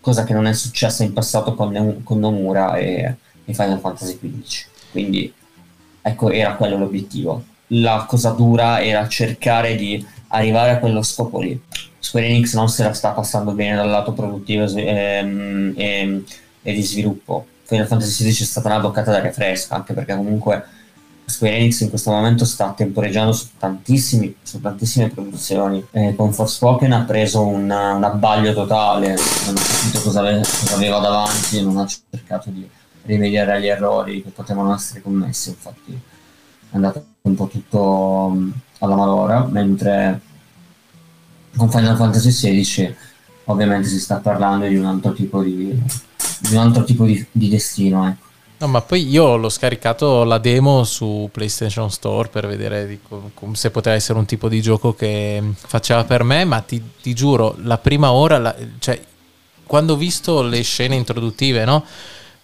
cosa che non è successa in passato con, con Nomura e, e Final Fantasy XV. Quindi ecco, era quello l'obiettivo. La cosa dura era cercare di arrivare a quello scopo lì. Square Enix non se la sta passando bene dal lato produttivo e, e, e, e di sviluppo. Final Fantasy XVI è stata una boccata d'aria fresca, anche perché comunque Square Enix in questo momento sta temporeggiando su, su tantissime produzioni. Eh, con Forspoken ha preso un, un abbaglio totale, non ha capito cosa, ave, cosa aveva davanti, non ha cercato di rimediare agli errori che potevano essere commessi, infatti è andato un po' tutto alla malora, mentre con Final Fantasy XVI ovviamente si sta parlando di un altro tipo di, di, altro tipo di, di destino. Ecco. No, ma poi io l'ho scaricato la demo su PlayStation Store per vedere dico, se poteva essere un tipo di gioco che faceva per me, ma ti, ti giuro, la prima ora, la, cioè, quando ho visto le scene introduttive, no?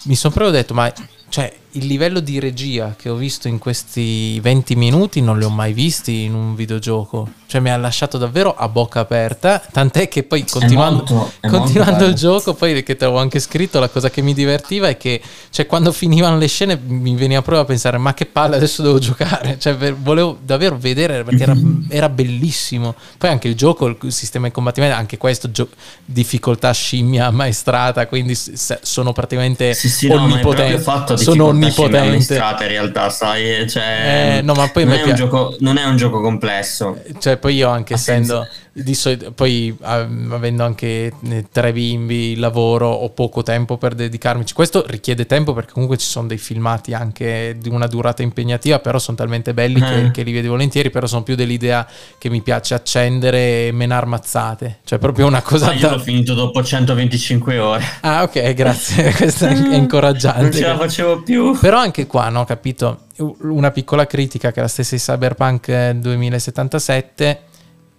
Mi sono proprio detto, ma cioè, il livello di regia che ho visto in questi 20 minuti non li ho mai visti in un videogioco. Cioè, mi ha lasciato davvero a bocca aperta. Tant'è che poi, continuando, molto, continuando il gioco, poi che te l'avevo anche scritto, la cosa che mi divertiva è che, cioè, quando finivano le scene, mi veniva proprio a pensare: ma che palle, adesso devo giocare. Cioè, volevo davvero vedere perché era, era bellissimo. Poi anche il gioco, il sistema di combattimento, anche questo, gio- difficoltà scimmia maestrata. Quindi sono praticamente sì, sì, onnipotenti. No, sono onnipotente. in realtà, sai, cioè, eh, no, ma poi non, è un gioco, non è un gioco complesso. Cioè, poi io anche essendo di solito, poi avendo anche eh, tre bimbi, lavoro, ho poco tempo per dedicarmi. Questo richiede tempo perché comunque ci sono dei filmati anche di una durata impegnativa, però sono talmente belli eh. che, che, li vedi volentieri, però sono più dell'idea che mi piace accendere e menar mazzate. Cioè proprio una cosa... Ah, io l'ho finito dopo 125 ore. Ah ok, grazie, questo è incoraggiante. Non ce la facevo più. Però anche qua, no, capito? Una piccola critica che è la stessa di Cyberpunk 2077 eh,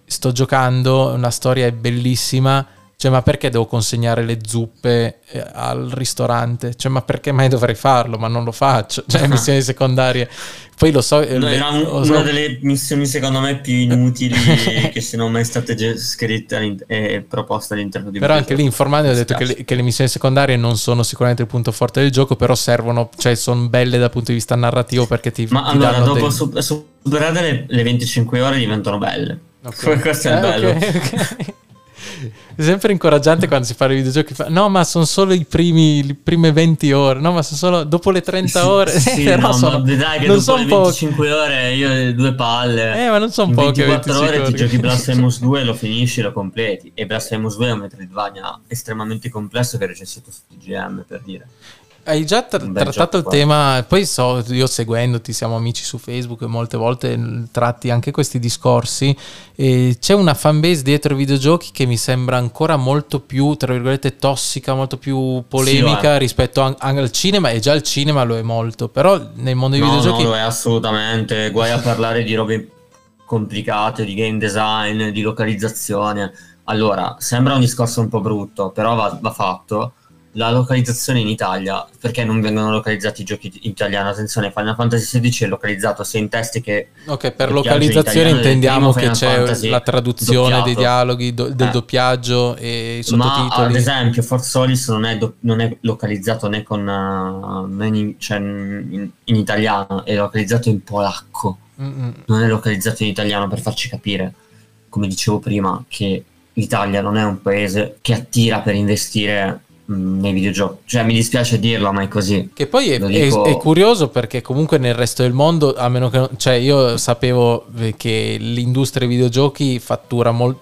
sto giocando, una storia è bellissima, cioè ma perché devo consegnare le zuppe eh, al ristorante? Cioè ma perché mai dovrei farlo? Ma non lo faccio, cioè missioni secondarie. Poi lo so... No, era un, una so. delle missioni secondo me più inutili che siano mai state scritte e proposte all'interno di Però anche lì informando ho detto che le, che le, missioni secondarie non sono sicuramente il punto forte del gioco, però servono, cioè sono belle dal punto di vista narrativo perché ti... Ma ti allora, dopo dei... superate le, le 25 ore diventano belle. Okay. Questo è eh, bello. Okay, okay. È sempre incoraggiante quando si fa i videogiochi. Fa, no, ma sono solo i primi, le prime 20 ore. No, ma sono solo dopo le 30 ore. Sì, no, sono, dai, che non dopo le 25 po- ore io due palle. Eh, ma non sono poche. 24 ore ti giochi Blasphemous 2, lo finisci, lo completi. E Blasphemous 2 è un Metroidvania estremamente complesso che è recensito su TGM per dire. Hai già tra- trattato il tema, poi so, io seguendoti, siamo amici su Facebook e molte volte tratti anche questi discorsi. E c'è una fanbase dietro i videogiochi che mi sembra ancora molto più, tra virgolette, tossica, molto più polemica sì, rispetto a, al cinema, e già il cinema lo è molto, però nel mondo dei no, videogiochi... No, lo è assolutamente, guai a parlare di robe complicate, di game design, di localizzazione. Allora, sembra un discorso un po' brutto, però va, va fatto la localizzazione in Italia, perché non vengono localizzati i giochi in italiano? Attenzione, Final Fantasy XVI è localizzato sia in testi che... Ok, per localizzazione intendiamo che c'è Fantasy la traduzione doppiato. dei dialoghi, do, del eh. doppiaggio e i sottotitoli. Ma ad esempio Force Solis non è, do, non è localizzato né, con, uh, né in, cioè in, in, italiano, è localizzato in polacco. Mm-mm. Non è localizzato in italiano per farci capire, come dicevo prima, che l'Italia non è un paese che attira per investire nei videogiochi. Cioè, mi dispiace dirlo, ma è così. Che poi è, dico... è, è, curioso perché comunque nel resto del mondo, a meno che... Cioè, io sapevo che l'industria dei videogiochi fattura mol,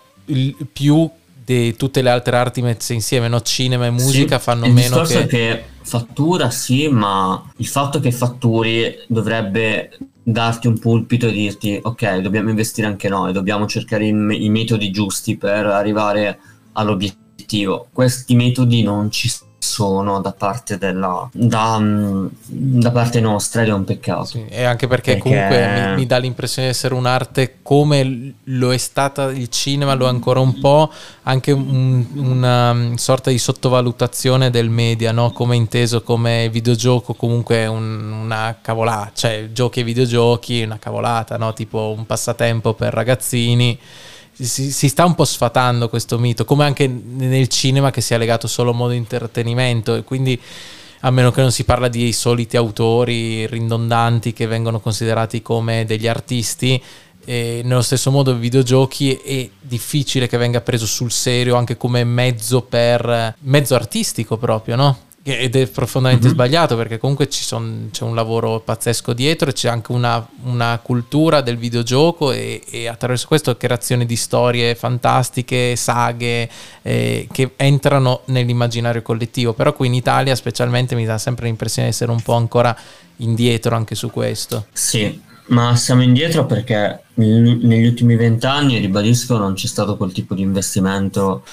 più di tutte le altre arti messe insieme, no? Cinema e musica sì, fanno meno che... È che fattura sì, ma il fatto che fatturi dovrebbe darti un pulpito e dirti ok, dobbiamo investire anche noi, dobbiamo cercare i, i metodi giusti per arrivare all'obiettivo positivo. Questi metodi non ci sono da parte della da, mm, da parte nostra ed è un peccato sì, e anche perché, perché... comunque mi, mi, dà l'impressione di essere un'arte come lo è stata il cinema lo è ancora un po' anche un, una mm, sorta di sottovalutazione del media no? come inteso come videogioco comunque un, una cavolata cioè giochi e videogiochi una cavolata no? tipo un passatempo per ragazzini si, si, sta un po' sfatando questo mito, come anche nel cinema che sia legato solo a modo intrattenimento e quindi a meno che non si parla di soliti autori ridondanti che vengono considerati come degli artisti, e nello stesso modo i videogiochi è difficile che venga preso sul serio anche come mezzo per mezzo artistico proprio, no? Ed è profondamente mm-hmm. sbagliato perché comunque son, c'è un lavoro pazzesco dietro e c'è anche una, una cultura del videogioco e, e, attraverso questo creazione di storie fantastiche, saghe eh, che entrano nell'immaginario collettivo. Però qui in Italia specialmente mi dà sempre l'impressione di essere un po' ancora indietro anche su questo. Sì, ma siamo indietro perché negli ultimi vent'anni, ribadisco, non c'è stato quel tipo di investimento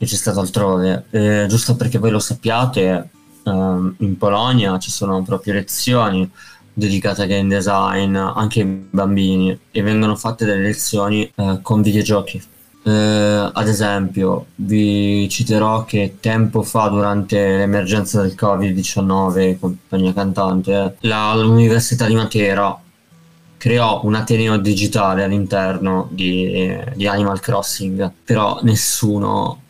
che c'è stato altrove. Eh, giusto perché voi lo sappiate, ehm, in Polonia ci sono proprio lezioni dedicate a game design anche ai bambini e vengono fatte delle lezioni eh, con videogiochi. Eh, ad esempio, vi citerò che tempo fa, durante l'emergenza del Covid-19, compagnia cantante, la, l'Università di Matera creò un Ateneo digitale all'interno di, di Animal Crossing, però nessuno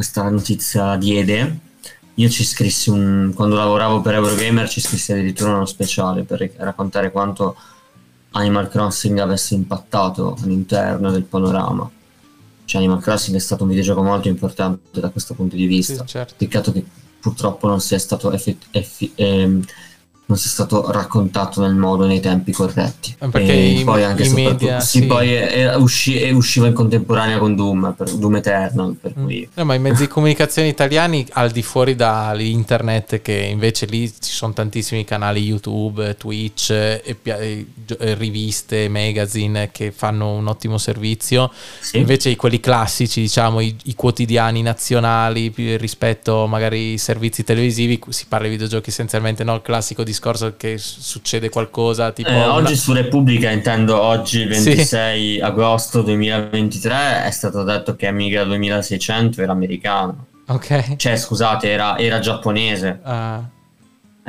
questa notizia diede, io ci scrissi un, quando lavoravo per Eurogamer ci scrissi addirittura uno speciale per raccontare quanto Animal Crossing avesse impattato all'interno del panorama. Cioè Animal Crossing è stato un videogioco molto importante da questo punto di vista. Sì, certo. Peccato che purtroppo non sia stato effi- effi- ehm, non sia stato raccontato nel modo nei tempi corretti. Perché e i, poi anche i media, sì, sì. poi è, usci, è usciva in contemporanea con Doom, per, Doom Eternal. Per mm. cui... no, ma i mezzi di comunicazione italiani, al di fuori dall'internet, che invece lì ci sono tantissimi canali YouTube, Twitch, e, e, e riviste, magazine che fanno un ottimo servizio. Sì. Invece quelli classici, diciamo, i, i quotidiani nazionali rispetto magari ai servizi televisivi, si parla di videogiochi essenzialmente, no? Il classico discorso discorso che succede qualcosa tipo... Eh, oggi su Repubblica, intendo oggi 26 sì. agosto 2023, è stato detto che Amiga 2600 era americano. Ok. Cioè, scusate, era, era giapponese. Uh.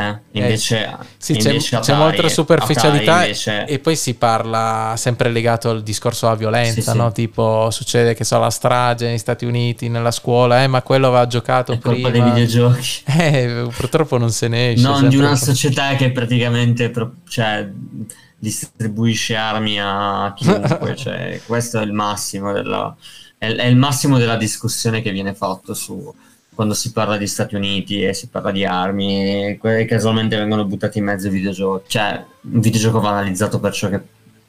Eh? Invece, eh, sì, invece c'è, Atari, c'è, molta superficialità invece... e poi si parla sempre legato al discorso della violenza, sì, no? sì. tipo succede che so la strage negli Stati Uniti nella scuola, eh, ma quello aveva giocato È prima. colpa dei videogiochi. Eh, purtroppo non se ne esce. Non di una società che praticamente cioè, distribuisce armi a chiunque, cioè, questo è il massimo della, è, è il massimo della discussione che viene fatto su quando si parla di Stati Uniti e si parla di armi, e casualmente vengono buttati in mezzo ai videogiochi. Cioè, un videogioco va analizzato per, ciò che,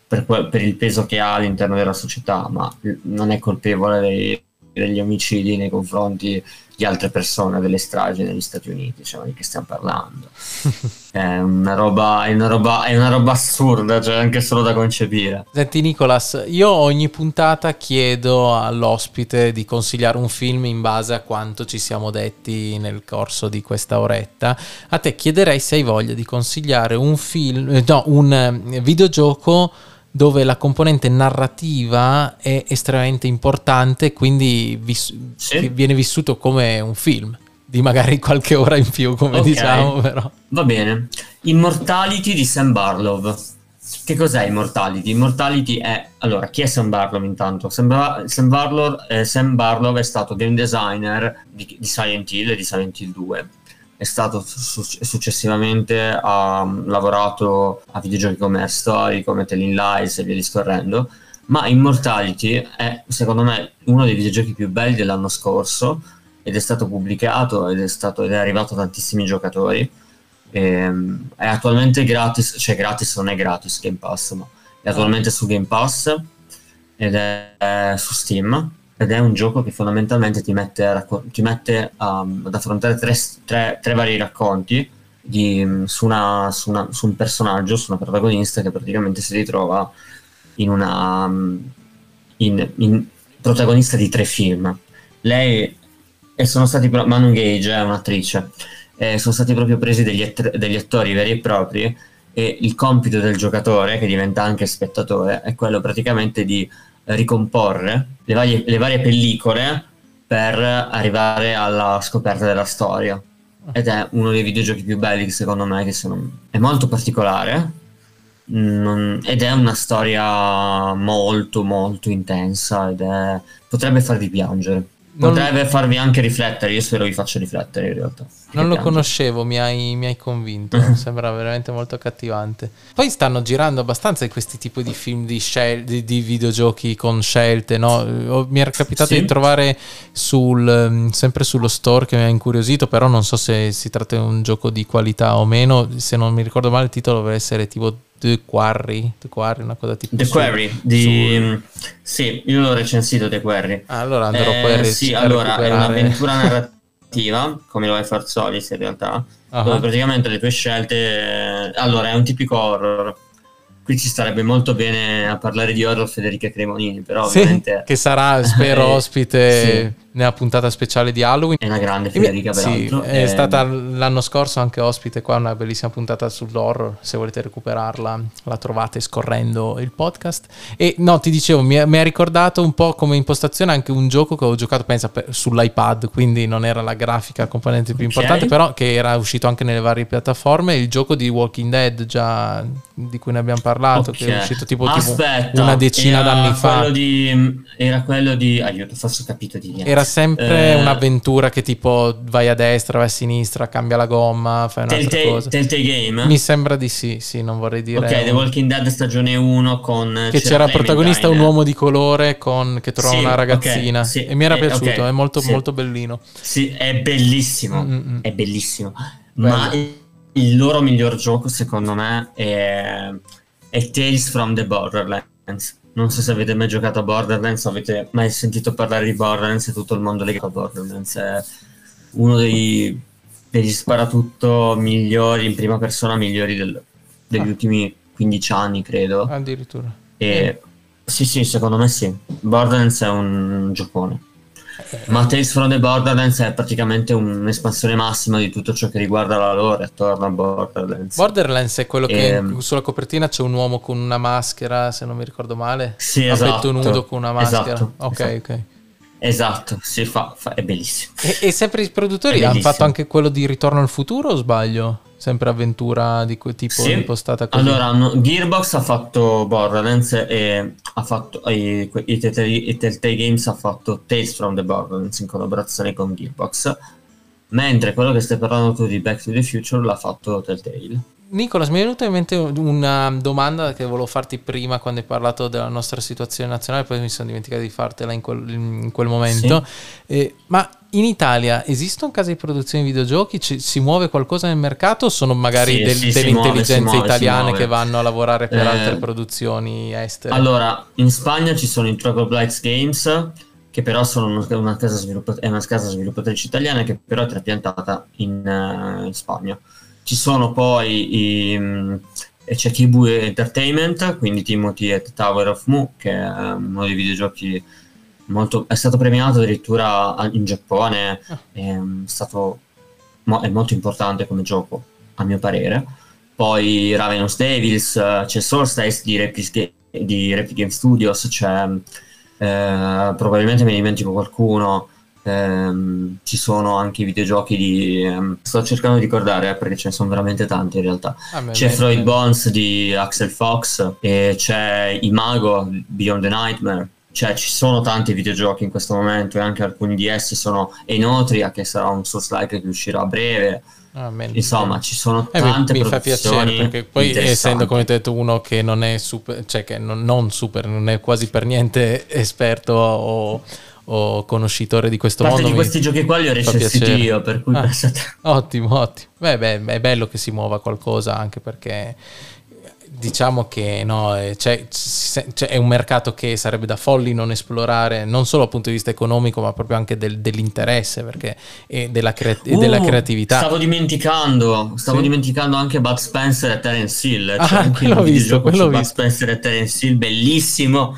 per, per il peso che ha all'interno della società, ma non è colpevole dei, degli omicidi nei confronti di altre persone, delle stragi negli Stati Uniti, cioè di che stiamo parlando. è, una roba, è, una roba, è una roba assurda, cioè anche solo da concepire. Senti Nicolas, io ogni puntata chiedo all'ospite di consigliare un film in base a quanto ci siamo detti nel corso di questa oretta. A te chiederei se hai voglia di consigliare un film, no, un eh, videogioco dove la componente narrativa è estremamente importante, quindi vis- sì. viene vissuto come un film di magari qualche ora in più, come okay. diciamo, però. Va bene. Immortality di Sam Barlow. Che cos'è Immortality? Immortality è... Allora, chi è Sam Barlow intanto? Sam, Bar- Sam, Barlow, eh, Sam Barlow è stato game designer di, di Silent Hill e di Silent Hill 2 è stato su- successivamente ha lavorato a videogiochi come Story, come Telling Lies e via discorrendo, ma Immortality è secondo me uno dei videogiochi più belli dell'anno scorso ed è stato pubblicato ed è, stato, ed è arrivato a tantissimi giocatori. E, ehm, è attualmente gratis, cioè gratis non è gratis Game Pass, ma è attualmente su Game Pass ed è, è su Steam ed è un gioco che fondamentalmente ti mette, racco- ti mette um, ad affrontare tre, tre, tre vari racconti di, mm, su, una, su, una, su, un personaggio, su una protagonista che praticamente si ritrova in una mm, in, in protagonista di tre film. Lei e sono stati Manu Gage è un'attrice e sono stati proprio presi degli, att- degli attori veri e propri e il compito del giocatore che diventa anche spettatore è quello praticamente di ricomporre le varie, le varie pellicole per arrivare alla scoperta della storia. Ed è uno dei videogiochi più belli, secondo me, che sono... è molto particolare, non, ed è una storia molto molto intensa ed è, potrebbe farvi piangere. Potrebbe farvi anche riflettere, io spero vi faccia riflettere in realtà. Non lo conoscevo, mi hai, mi hai convinto, sembra veramente molto accattivante. Poi stanno girando abbastanza questi tipi di film di, scel- di, di videogiochi con scelte, no? Mi era capitato sì. di trovare sul, mm, sempre sullo store che mi ha incuriosito, però non so se si tratta di un gioco di qualità o meno, se non mi ricordo male il titolo dovrebbe essere tipo The Quarry, The Quarry, una cosa tipo The su, Quarry di su... sì, io l'ho recensito The Quarry. Ah, allora andrò eh, poi a Sì, allora recuperare. è un'avventura narrativa, come lo è Far Solis in realtà, uh-huh. dove praticamente le tue scelte allora è un tipico horror qui ci starebbe molto bene a parlare di horror Federica Cremonini, però sì, ovviamente... Che sarà, spero, ospite sì. Nella puntata speciale di Halloween. È una grande Federica, peraltro. Sì, è eh, stata l'anno scorso anche ospite qua, una bellissima puntata sull'horror, se volete recuperarla la trovate scorrendo il podcast. E no, ti dicevo, mi, ha ricordato un po' come impostazione anche un gioco che ho giocato, pensa, per, sull'iPad, quindi non era la grafica componente più okay. importante, però che era uscito anche nelle varie piattaforme, il gioco di Walking Dead, già di cui ne abbiamo parlato parlato, okay. che è uscito tipo, Aspetta, tipo una decina d'anni fa. Di, era quello di... Aiuto, forse ho capito di niente. Era sempre eh, un'avventura che tipo vai a destra, vai a sinistra, cambia la gomma, fai un'altra telltale, cosa. Telltale Game? Mi sembra di sì, sì, non vorrei dire... Ok, un... The Walking Dead stagione 1 con... Che c'era, il protagonista un uomo di colore con, che trova sì, una ragazzina. Okay, sì, e mi era eh, piaciuto, okay, è molto, sì. molto bellino. Sì, è bellissimo, Mm-mm. è bellissimo. Bello. Ma il loro miglior gioco secondo me è è Tales from the Borderlands. Non so se avete mai giocato a Borderlands avete mai sentito parlare di Borderlands e tutto il mondo legato a Borderlands. È uno dei, degli sparatutto migliori in prima persona, migliori del, degli ah. ultimi 15 anni, credo. Addirittura. E, sì, sì, secondo me sì. Borderlands è un giocone. Ma Tales from the Borderlands è praticamente un'espansione massima di tutto ciò che riguarda la lore attorno a Borderlands. Borderlands è quello che e... sulla copertina c'è un uomo con una maschera, se non mi ricordo male. Sì, a esatto. petto nudo con una maschera. Esatto, ok, esatto. ok. Esatto, si fa, fa, è bellissimo. E, e sempre i produttori hanno fatto anche quello di Ritorno al futuro o sbaglio? Sempre avventura di quel tipo sì. impostata così? Allora, no, Gearbox ha fatto Borderlands e ha fatto i, i, i Telltale Games ha fatto Tales from the Borderlands in collaborazione con Gearbox, mentre quello che stai parlando tu di Back to the Future l'ha fatto Telltale. Nicolas, mi è venuta in mente una domanda che volevo farti prima quando hai parlato della nostra situazione nazionale, poi mi sono dimenticato di fartela in quel, in quel momento. Sì. Eh, ma in Italia esistono case di produzione di videogiochi? Ci, si muove qualcosa nel mercato o sono magari sì, del, sì, delle intelligenze muove, italiane che vanno a lavorare per eh, altre produzioni estere? Allora, in Spagna ci sono i Trogo Blights Games che però sono una casa, sviluppat- è una casa sviluppatrice italiana che però è trapiantata in, uh, in Spagna. Ci sono poi i, mm, c'è Kibu Entertainment, quindi Timothy at Tower of Mu, che è uno dei videogiochi molto, è stato premiato addirittura in Giappone, ah. è, mm, stato, è molto importante come gioco, a mio parere. Poi Ravenous Devils, c'è Solstice di Replic, di Replic Game Studios, c'è eh, probabilmente me ne dimentico qualcuno, Ehm, ci sono anche i videogiochi di ehm, sto cercando di ricordare eh, perché ce ne sono veramente tanti in realtà. Ah, c'è Freud beh. Bones di Axel Fox e c'è Imago Beyond the Nightmare. Cioè ci sono tanti videogiochi in questo momento e anche alcuni di essi sono Enotria che sarà un source like che uscirà a breve. Ah, Insomma, ci sono tante eh, mi, mi fa piacere perché poi essendo come ho detto uno che non è super, cioè che non, non super, non è quasi per niente esperto o, o conoscitore di questo Parte mondo. di questi giochi qua li ho recensiti io, per cui ah, Ottimo, ottimo. Beh, beh, è bello che si muova qualcosa anche perché diciamo che no, eh, c'è, c'è, è un mercato che sarebbe da folli non esplorare, non solo dal punto di vista economico, ma proprio anche del, dell'interesse perché, e della, crea- uh, della, creatività. Stavo dimenticando, stavo sì. dimenticando anche Bud Spencer e Terence Hill. Cioè ah, quello visto, quello Bud Spencer e Terence Hill, bellissimo.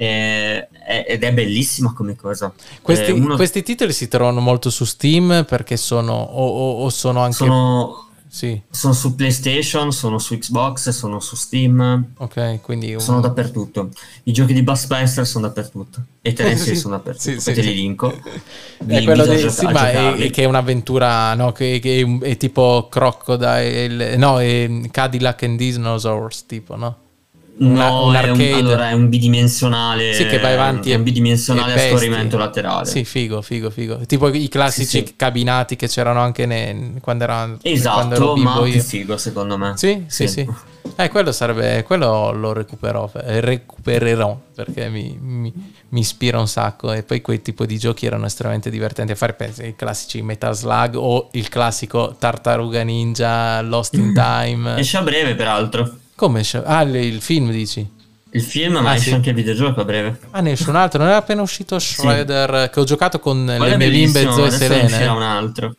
Eh, ed è bellissima come cosa. Questi, eh, uno... questi, titoli si trovano molto su Steam perché sono o, o, o sono anche sono sì. Sono su PlayStation, sono su Xbox, sono su Steam. Ok, quindi... Un... Sono dappertutto. I giochi di Bud Spencer sono dappertutto. E i Tennessee sì. sono dappertutto. Sì, sì, te li linko. è quello di, sì, ma è, che è un'avventura, no? Che, che è, è, tipo Crocodile, no, è Cadillac and Dinosaurs, tipo, no? Una, no, un arcade. È un, allora è un bidimensionale. Sì, che vai avanti. È un bidimensionale a scorrimento laterale. Sì, figo, figo, figo. Tipo i classici sì, sì. cabinati che c'erano anche ne, quando era Esatto, quando ero ma più figo secondo me. Sì, sì, sì. sì. Eh, quello sarebbe, quello lo recuperò, eh, recupererò perché mi, mi, mi, ispira un sacco e poi quei tipi di giochi erano estremamente divertenti a fare, penso, i classici Metal Slug o il classico Tartaruga Ninja, Lost in Time. Esce a breve peraltro. Come? Ah, il film dici? Il film, ma ah, esce sì. anche il videogioco a breve. Ah, ne esce un altro. Non era appena uscito Shredder, sì. che ho giocato con Quello le mie bimbe Zoe e Selene. un altro.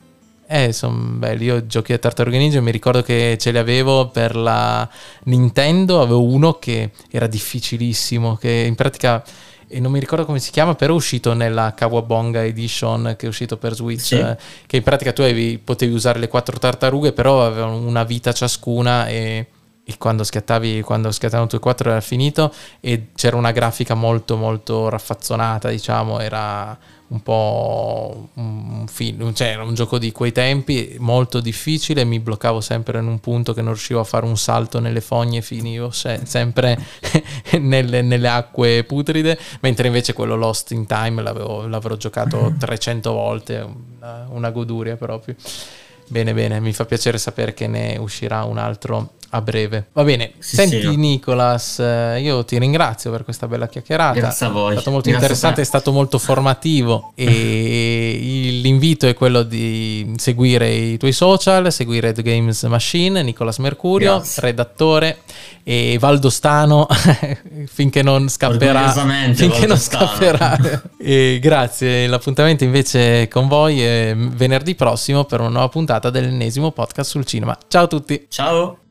Eh, sono belli. Io giochi a Tartaruga Ninja mi ricordo che ce li avevo per la Nintendo. Avevo uno che era difficilissimo, che in pratica e non mi ricordo come si chiama, però è uscito nella Kawabonga Edition che è uscito per Switch, sì. eh, che in pratica tu avevi, potevi usare le quattro tartarughe, però avevano una vita ciascuna e e quando schiattavi, quando schiattavano tutti e quattro era finito e c'era una grafica molto molto raffazzonata, diciamo, era un po' un film, cioè un gioco di quei tempi molto difficile, mi bloccavo sempre in un punto che non riuscivo a fare un salto nelle fogne, finivo se- sempre nelle, nelle, acque putride, mentre invece quello Lost in Time l'avevo, l'avrò giocato 300 volte, una, una goduria proprio. Bene, bene, mi fa piacere sapere che ne uscirà un altro a breve. Va bene, sì, senti sì. Nicolas, eh, io ti ringrazio per questa bella chiacchierata. Grazie a voi. È stato molto Grazie interessante, è stato molto formativo e l'invito è quello di seguire i tuoi social, seguire The Games Machine, Nicolas Mercurio, Grazie. redattore e Valdostano finché non scapperà. Finché non scapperà. e grazie, l'appuntamento invece con voi è venerdì prossimo per una nuova puntata dell'ennesimo podcast sul cinema. Ciao a tutti. Ciao.